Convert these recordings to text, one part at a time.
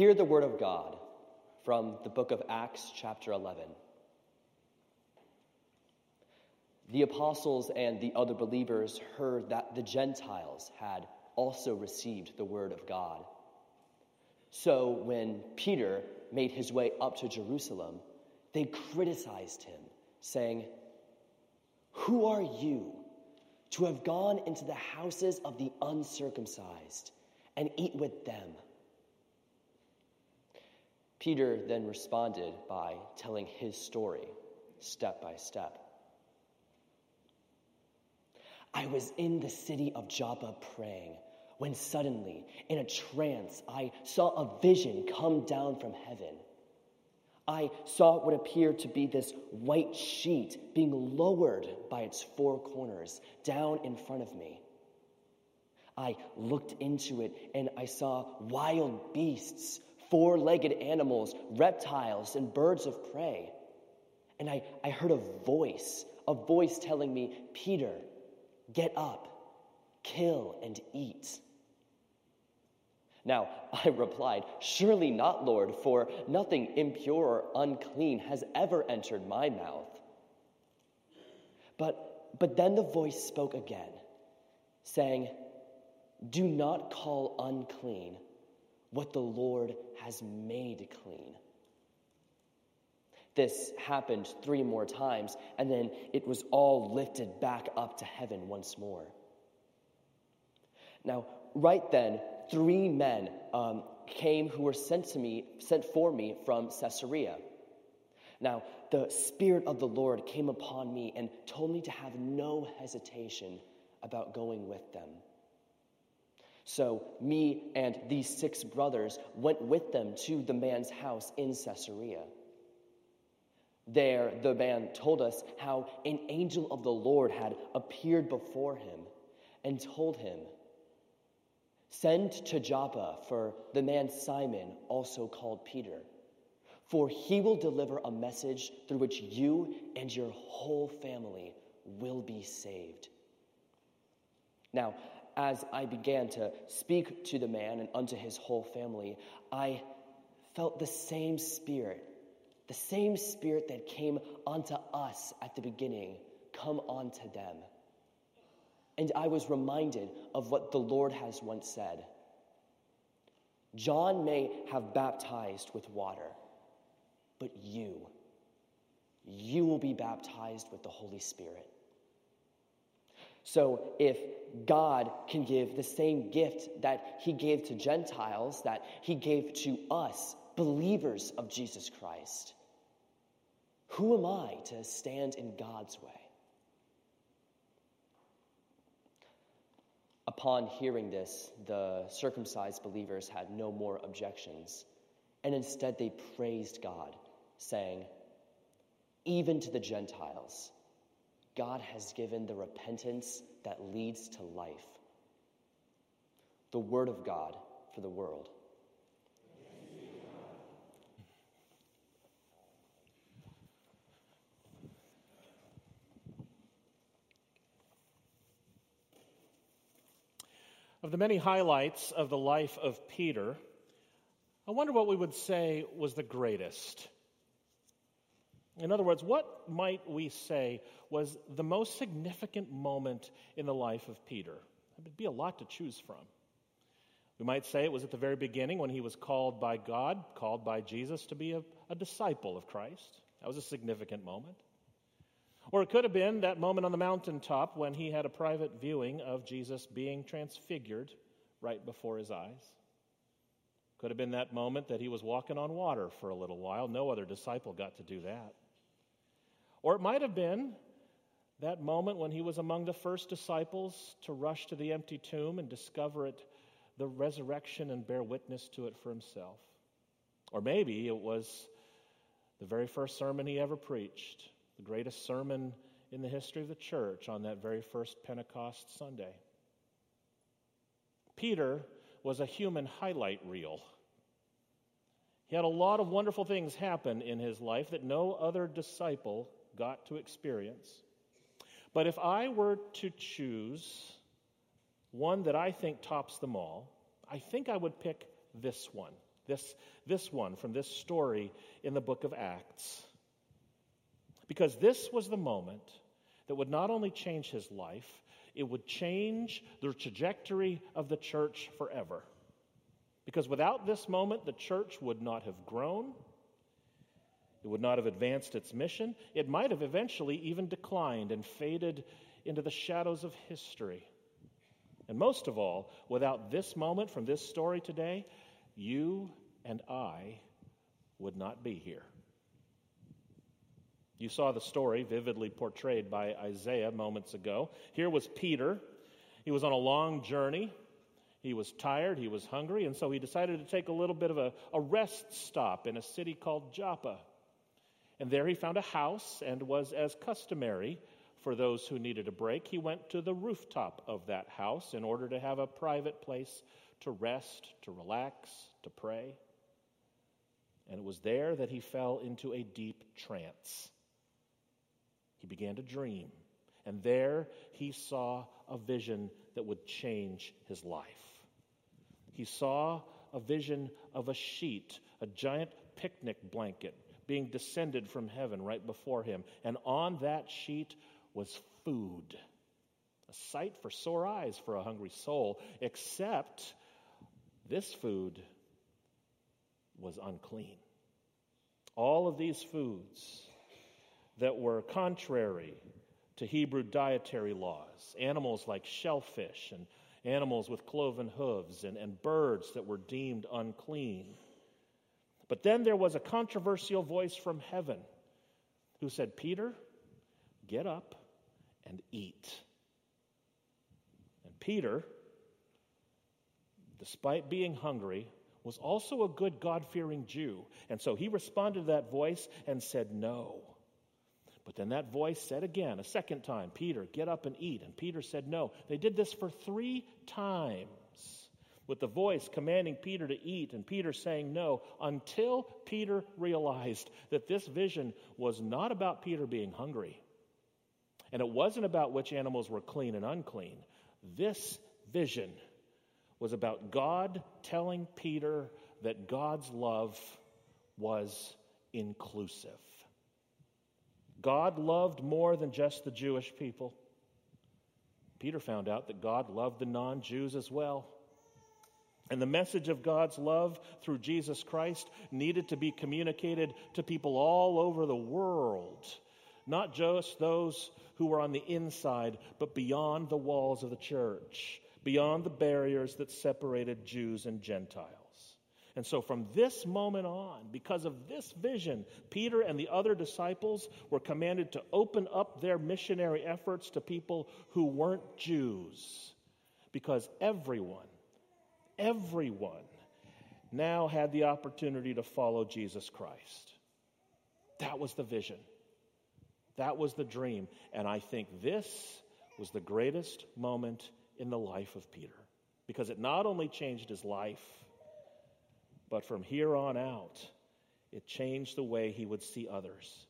Hear the word of God from the book of Acts, chapter 11. The apostles and the other believers heard that the Gentiles had also received the word of God. So when Peter made his way up to Jerusalem, they criticized him, saying, Who are you to have gone into the houses of the uncircumcised and eat with them? Peter then responded by telling his story step by step. I was in the city of Joppa praying when suddenly, in a trance, I saw a vision come down from heaven. I saw what appeared to be this white sheet being lowered by its four corners down in front of me. I looked into it and I saw wild beasts, four legged animals, reptiles, and birds of prey. And I, I heard a voice, a voice telling me, Peter, get up, kill, and eat. Now, I replied, Surely not, Lord, for nothing impure or unclean has ever entered my mouth. But, but then the voice spoke again, saying, Do not call unclean what the Lord has made clean. This happened three more times, and then it was all lifted back up to heaven once more. Now, right then, three men um, came who were sent to me, sent for me from Caesarea. Now, the Spirit of the Lord came upon me and told me to have no hesitation about going with them. So, me and these six brothers went with them to the man's house in Caesarea. There, the man told us how an angel of the Lord had appeared before him and told him, Send to Joppa for the man Simon, also called Peter, for he will deliver a message through which you and your whole family will be saved. Now, as I began to speak to the man and unto his whole family, I felt the same spirit, the same spirit that came unto us at the beginning, come onto them. And I was reminded of what the Lord has once said John may have baptized with water, but you, you will be baptized with the Holy Spirit. So, if God can give the same gift that He gave to Gentiles, that He gave to us, believers of Jesus Christ, who am I to stand in God's way? Upon hearing this, the circumcised believers had no more objections, and instead they praised God, saying, Even to the Gentiles, God has given the repentance that leads to life. The Word of God for the world. Of the many highlights of the life of Peter, I wonder what we would say was the greatest. In other words, what might we say was the most significant moment in the life of Peter? It would be a lot to choose from. We might say it was at the very beginning when he was called by God, called by Jesus to be a, a disciple of Christ. That was a significant moment. Or it could have been that moment on the mountaintop when he had a private viewing of Jesus being transfigured right before his eyes. Could have been that moment that he was walking on water for a little while. No other disciple got to do that. Or it might have been that moment when he was among the first disciples to rush to the empty tomb and discover it, the resurrection, and bear witness to it for himself. Or maybe it was the very first sermon he ever preached the greatest sermon in the history of the church on that very first Pentecost Sunday. Peter was a human highlight reel. He had a lot of wonderful things happen in his life that no other disciple got to experience. But if I were to choose one that I think tops them all, I think I would pick this one This, this one from this story in the book of Acts. Because this was the moment that would not only change his life, it would change the trajectory of the church forever. Because without this moment, the church would not have grown. It would not have advanced its mission. It might have eventually even declined and faded into the shadows of history. And most of all, without this moment from this story today, you and I would not be here. You saw the story vividly portrayed by Isaiah moments ago. Here was Peter. He was on a long journey. He was tired, he was hungry, and so he decided to take a little bit of a, a rest stop in a city called Joppa. And there he found a house and was as customary for those who needed a break. He went to the rooftop of that house in order to have a private place to rest, to relax, to pray. And it was there that he fell into a deep trance. He began to dream. And there he saw a vision that would change his life. He saw a vision of a sheet, a giant picnic blanket being descended from heaven right before him. And on that sheet was food. A sight for sore eyes for a hungry soul, except this food was unclean. All of these foods that were contrary to Hebrew dietary laws, animals like shellfish and animals with cloven hooves and, and birds that were deemed unclean. But then there was a controversial voice from heaven who said, Peter, get up and eat. And Peter, despite being hungry, was also a good God fearing Jew. And so he responded to that voice and said, No. But then that voice said again, a second time, Peter, get up and eat. And Peter said, No. They did this for three times with the voice commanding Peter to eat and Peter saying no until Peter realized that this vision was not about Peter being hungry. And it wasn't about which animals were clean and unclean. This vision was about God telling Peter that God's love was inclusive. God loved more than just the Jewish people. Peter found out that God loved the non Jews as well. And the message of God's love through Jesus Christ needed to be communicated to people all over the world, not just those who were on the inside, but beyond the walls of the church, beyond the barriers that separated Jews and Gentiles. And so, from this moment on, because of this vision, Peter and the other disciples were commanded to open up their missionary efforts to people who weren't Jews. Because everyone, everyone now had the opportunity to follow Jesus Christ. That was the vision. That was the dream. And I think this was the greatest moment in the life of Peter because it not only changed his life, but from here on out, it changed the way he would see others.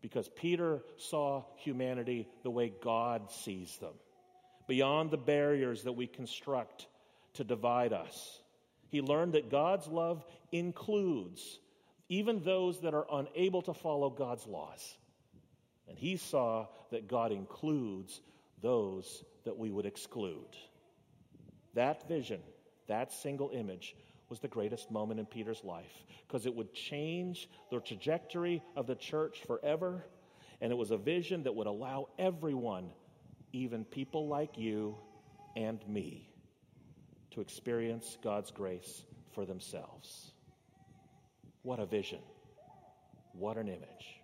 Because Peter saw humanity the way God sees them, beyond the barriers that we construct to divide us. He learned that God's love includes even those that are unable to follow God's laws. And he saw that God includes those that we would exclude. That vision, that single image, was the greatest moment in Peter's life because it would change the trajectory of the church forever. And it was a vision that would allow everyone, even people like you and me, to experience God's grace for themselves. What a vision! What an image.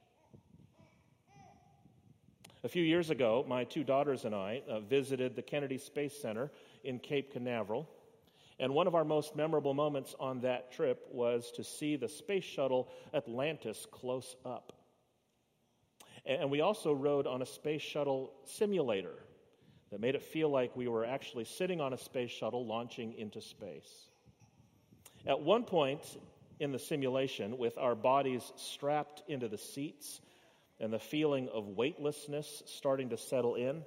A few years ago, my two daughters and I uh, visited the Kennedy Space Center in Cape Canaveral. And one of our most memorable moments on that trip was to see the space shuttle Atlantis close up. And we also rode on a space shuttle simulator that made it feel like we were actually sitting on a space shuttle launching into space. At one point in the simulation, with our bodies strapped into the seats and the feeling of weightlessness starting to settle in,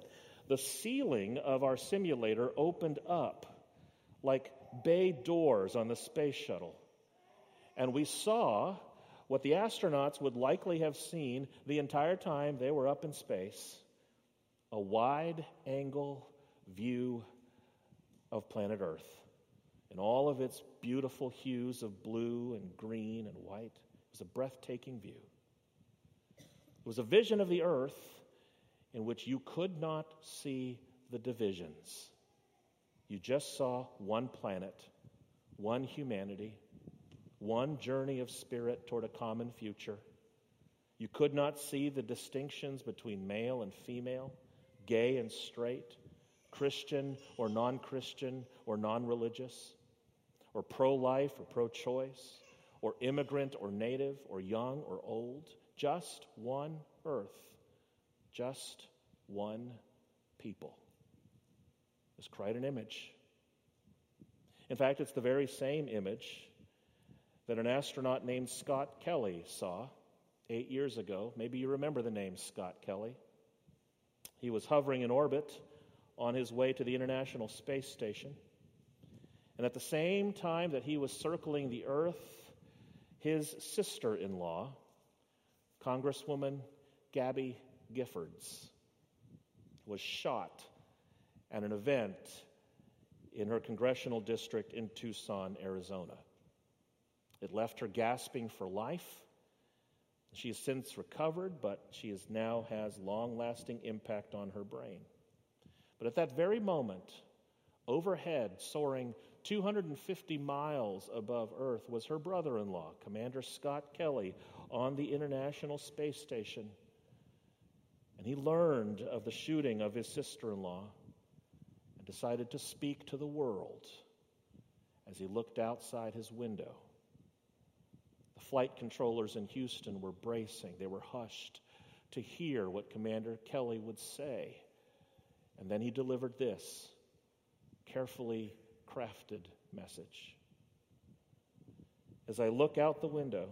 the ceiling of our simulator opened up like bay doors on the space shuttle. And we saw what the astronauts would likely have seen the entire time they were up in space a wide angle view of planet Earth in all of its beautiful hues of blue and green and white. It was a breathtaking view. It was a vision of the earth in which you could not see the divisions. You just saw one planet, one humanity, one journey of spirit toward a common future. You could not see the distinctions between male and female, gay and straight, Christian or non Christian or non religious, or pro life or pro choice, or immigrant or native, or young or old. Just one earth, just one people. It's quite an image. In fact, it's the very same image that an astronaut named Scott Kelly saw eight years ago. Maybe you remember the name Scott Kelly. He was hovering in orbit on his way to the International Space Station. And at the same time that he was circling the Earth, his sister in law, Congresswoman Gabby Giffords, was shot at an event in her congressional district in Tucson, Arizona. It left her gasping for life. She has since recovered, but she is now has long lasting impact on her brain. But at that very moment, overhead, soaring 250 miles above Earth, was her brother in law, Commander Scott Kelly, on the International Space Station. And he learned of the shooting of his sister in law and decided to speak to the world as he looked outside his window. Flight controllers in Houston were bracing, they were hushed to hear what Commander Kelly would say. And then he delivered this carefully crafted message. As I look out the window,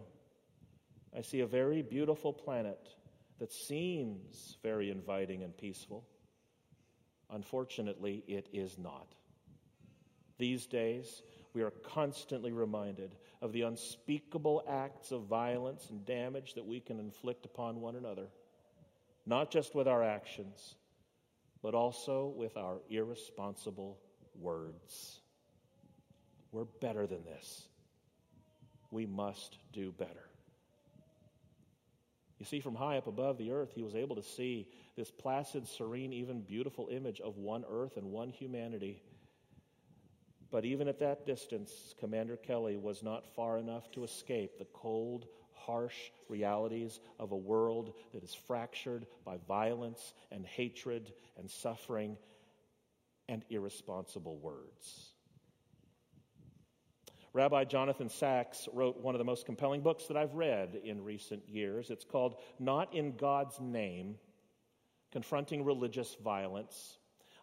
I see a very beautiful planet that seems very inviting and peaceful. Unfortunately, it is not. These days, we are constantly reminded of the unspeakable acts of violence and damage that we can inflict upon one another, not just with our actions, but also with our irresponsible words. We're better than this. We must do better. You see, from high up above the earth, he was able to see this placid, serene, even beautiful image of one earth and one humanity. But even at that distance, Commander Kelly was not far enough to escape the cold, harsh realities of a world that is fractured by violence and hatred and suffering and irresponsible words. Rabbi Jonathan Sacks wrote one of the most compelling books that I've read in recent years. It's called Not in God's Name Confronting Religious Violence.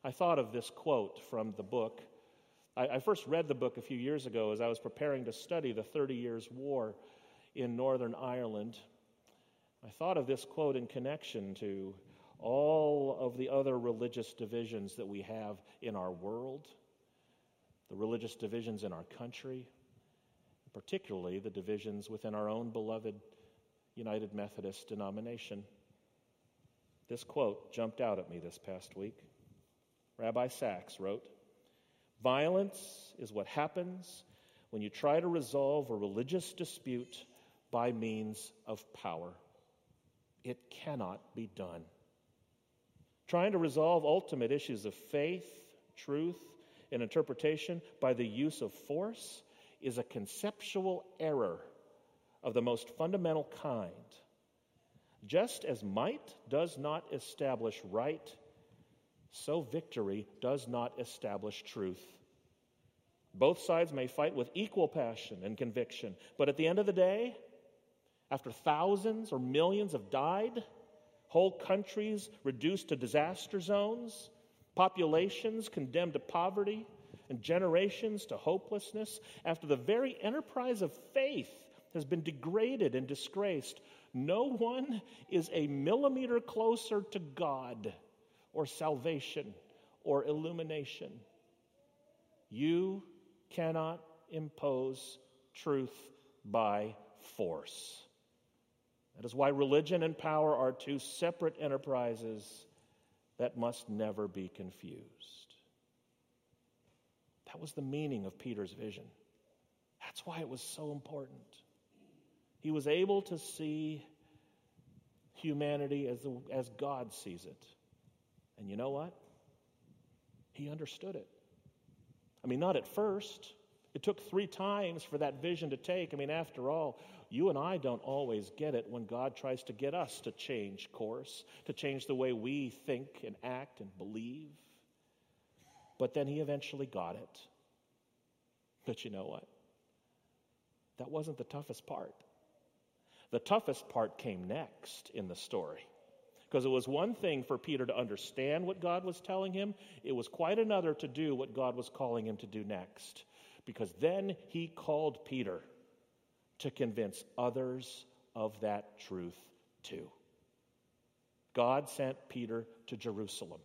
I thought of this quote from the book. I, I first read the book a few years ago as I was preparing to study the Thirty Years' War in Northern Ireland. I thought of this quote in connection to all of the other religious divisions that we have in our world, the religious divisions in our country, particularly the divisions within our own beloved United Methodist denomination. This quote jumped out at me this past week. Rabbi Sacks wrote Violence is what happens when you try to resolve a religious dispute by means of power. It cannot be done. Trying to resolve ultimate issues of faith, truth, and interpretation by the use of force is a conceptual error of the most fundamental kind. Just as might does not establish right, so victory does not establish truth. Both sides may fight with equal passion and conviction, but at the end of the day, after thousands or millions have died, whole countries reduced to disaster zones, populations condemned to poverty, and generations to hopelessness, after the very enterprise of faith has been degraded and disgraced, no one is a millimeter closer to God or salvation or illumination. You cannot impose truth by force. That is why religion and power are two separate enterprises that must never be confused. That was the meaning of Peter's vision. That's why it was so important. He was able to see humanity as, the, as God sees it. And you know what? He understood it. I mean, not at first. It took three times for that vision to take. I mean, after all, you and I don't always get it when God tries to get us to change course, to change the way we think and act and believe. But then he eventually got it. But you know what? That wasn't the toughest part. The toughest part came next in the story. Because it was one thing for Peter to understand what God was telling him, it was quite another to do what God was calling him to do next. Because then he called Peter to convince others of that truth too. God sent Peter to Jerusalem,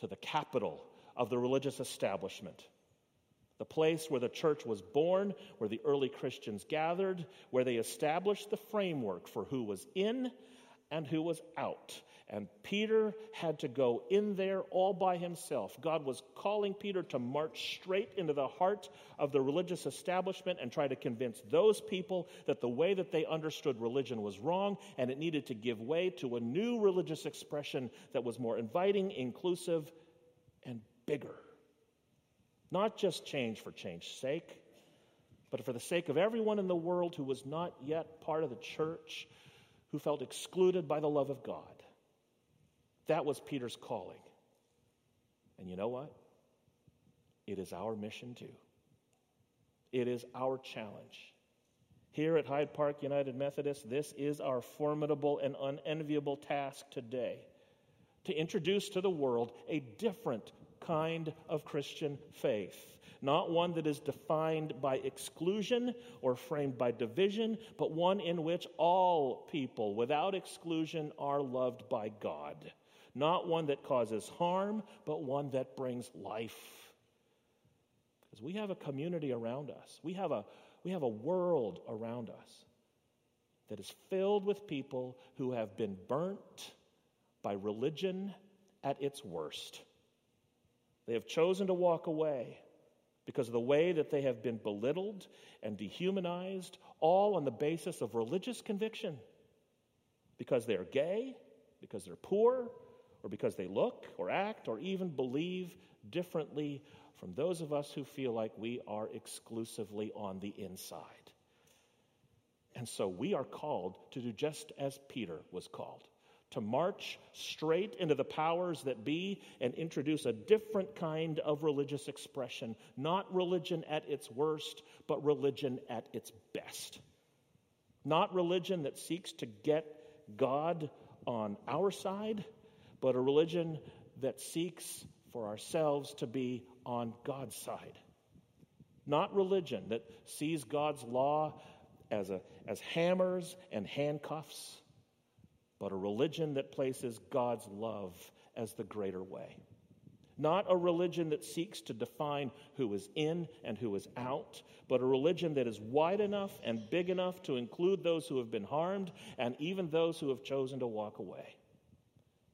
to the capital of the religious establishment the place where the church was born, where the early Christians gathered, where they established the framework for who was in and who was out. And Peter had to go in there all by himself. God was calling Peter to march straight into the heart of the religious establishment and try to convince those people that the way that they understood religion was wrong and it needed to give way to a new religious expression that was more inviting, inclusive, and bigger. Not just change for change's sake, but for the sake of everyone in the world who was not yet part of the church, who felt excluded by the love of God. That was Peter's calling. And you know what? It is our mission too. It is our challenge. Here at Hyde Park United Methodist, this is our formidable and unenviable task today to introduce to the world a different kind of Christian faith. Not one that is defined by exclusion or framed by division, but one in which all people, without exclusion, are loved by God. Not one that causes harm, but one that brings life. Because we have a community around us, we have a, we have a world around us that is filled with people who have been burnt by religion at its worst. They have chosen to walk away because of the way that they have been belittled and dehumanized, all on the basis of religious conviction. Because they're gay, because they're poor, or because they look or act or even believe differently from those of us who feel like we are exclusively on the inside. And so we are called to do just as Peter was called to march straight into the powers that be and introduce a different kind of religious expression. Not religion at its worst, but religion at its best. Not religion that seeks to get God on our side, but a religion that seeks for ourselves to be on God's side. Not religion that sees God's law as, a, as hammers and handcuffs but a religion that places God's love as the greater way. Not a religion that seeks to define who is in and who is out, but a religion that is wide enough and big enough to include those who have been harmed and even those who have chosen to walk away.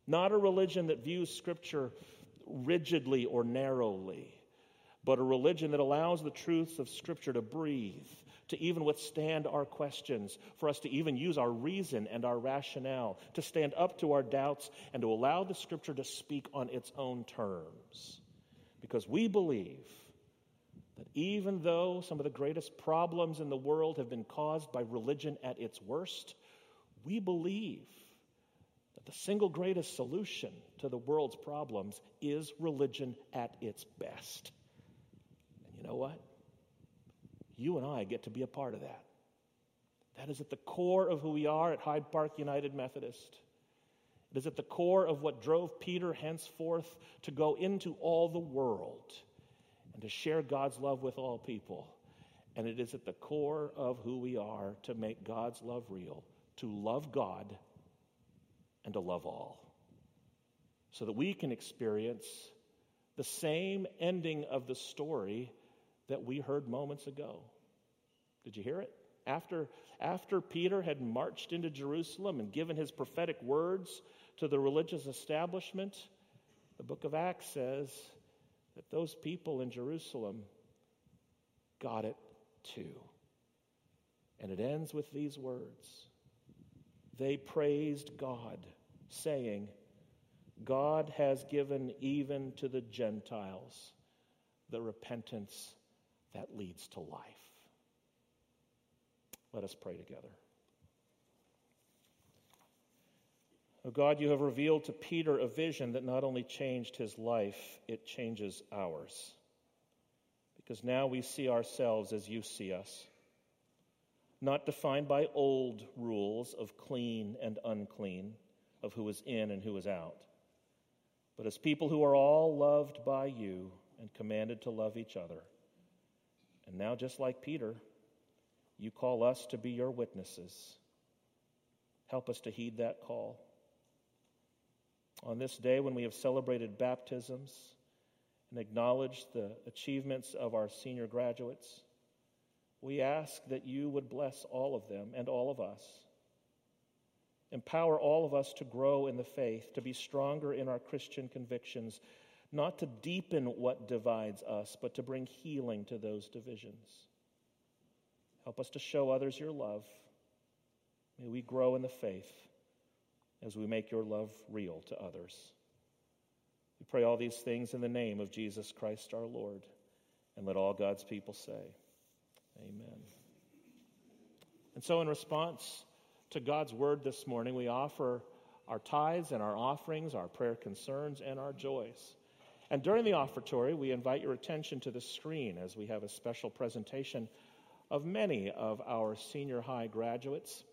Not a religion that views Scripture rigidly or narrowly, but a religion that allows the truths of Scripture to breathe to even withstand our questions, for us to even use our reason and our rationale, to stand up to our doubts, and to allow the Scripture to speak on its own terms. Because we believe that even though some of the greatest problems in the world have been caused by religion at its worst, we believe that the single greatest solution to the world's problems is religion at its best. And you know what? You and I get to be a part of that. That is at the core of who we are at Hyde Park United Methodist. It is at the core of what drove Peter henceforth to go into all the world and to share God's love with all people. And it is at the core of who we are to make God's love real, to love God and to love all. So that we can experience the same ending of the story that we heard moments ago. Did you hear it? After, after Peter had marched into Jerusalem and given his prophetic words to the religious establishment, the book of Acts says that those people in Jerusalem got it too. And it ends with these words They praised God, saying, God has given even to the Gentiles the repentance that leads to life. Let us pray together. Oh God, you have revealed to Peter a vision that not only changed his life, it changes ours. Because now we see ourselves as you see us, not defined by old rules of clean and unclean, of who is in and who is out, but as people who are all loved by you and commanded to love each other. And now, just like Peter, you call us to be your witnesses. Help us to heed that call. On this day, when we have celebrated baptisms and acknowledged the achievements of our senior graduates, we ask that you would bless all of them and all of us. Empower all of us to grow in the faith, to be stronger in our Christian convictions, not to deepen what divides us, but to bring healing to those divisions. Help us to show others your love. May we grow in the faith as we make your love real to others. We pray all these things in the name of Jesus Christ our Lord. And let all God's people say, Amen. And so, in response to God's word this morning, we offer our tithes and our offerings, our prayer concerns, and our joys. And during the offertory, we invite your attention to the screen as we have a special presentation of many of our senior high graduates.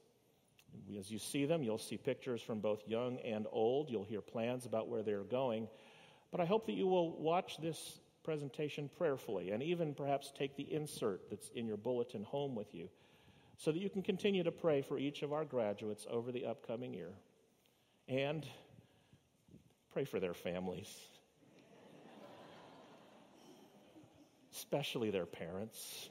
As you see them, you'll see pictures from both young and old. You'll hear plans about where they're going. But I hope that you will watch this presentation prayerfully and even perhaps take the insert that's in your bulletin home with you so that you can continue to pray for each of our graduates over the upcoming year. And pray for their families, especially their parents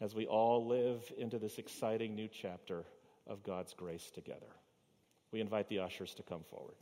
as we all live into this exciting new chapter of God's grace together. We invite the ushers to come forward.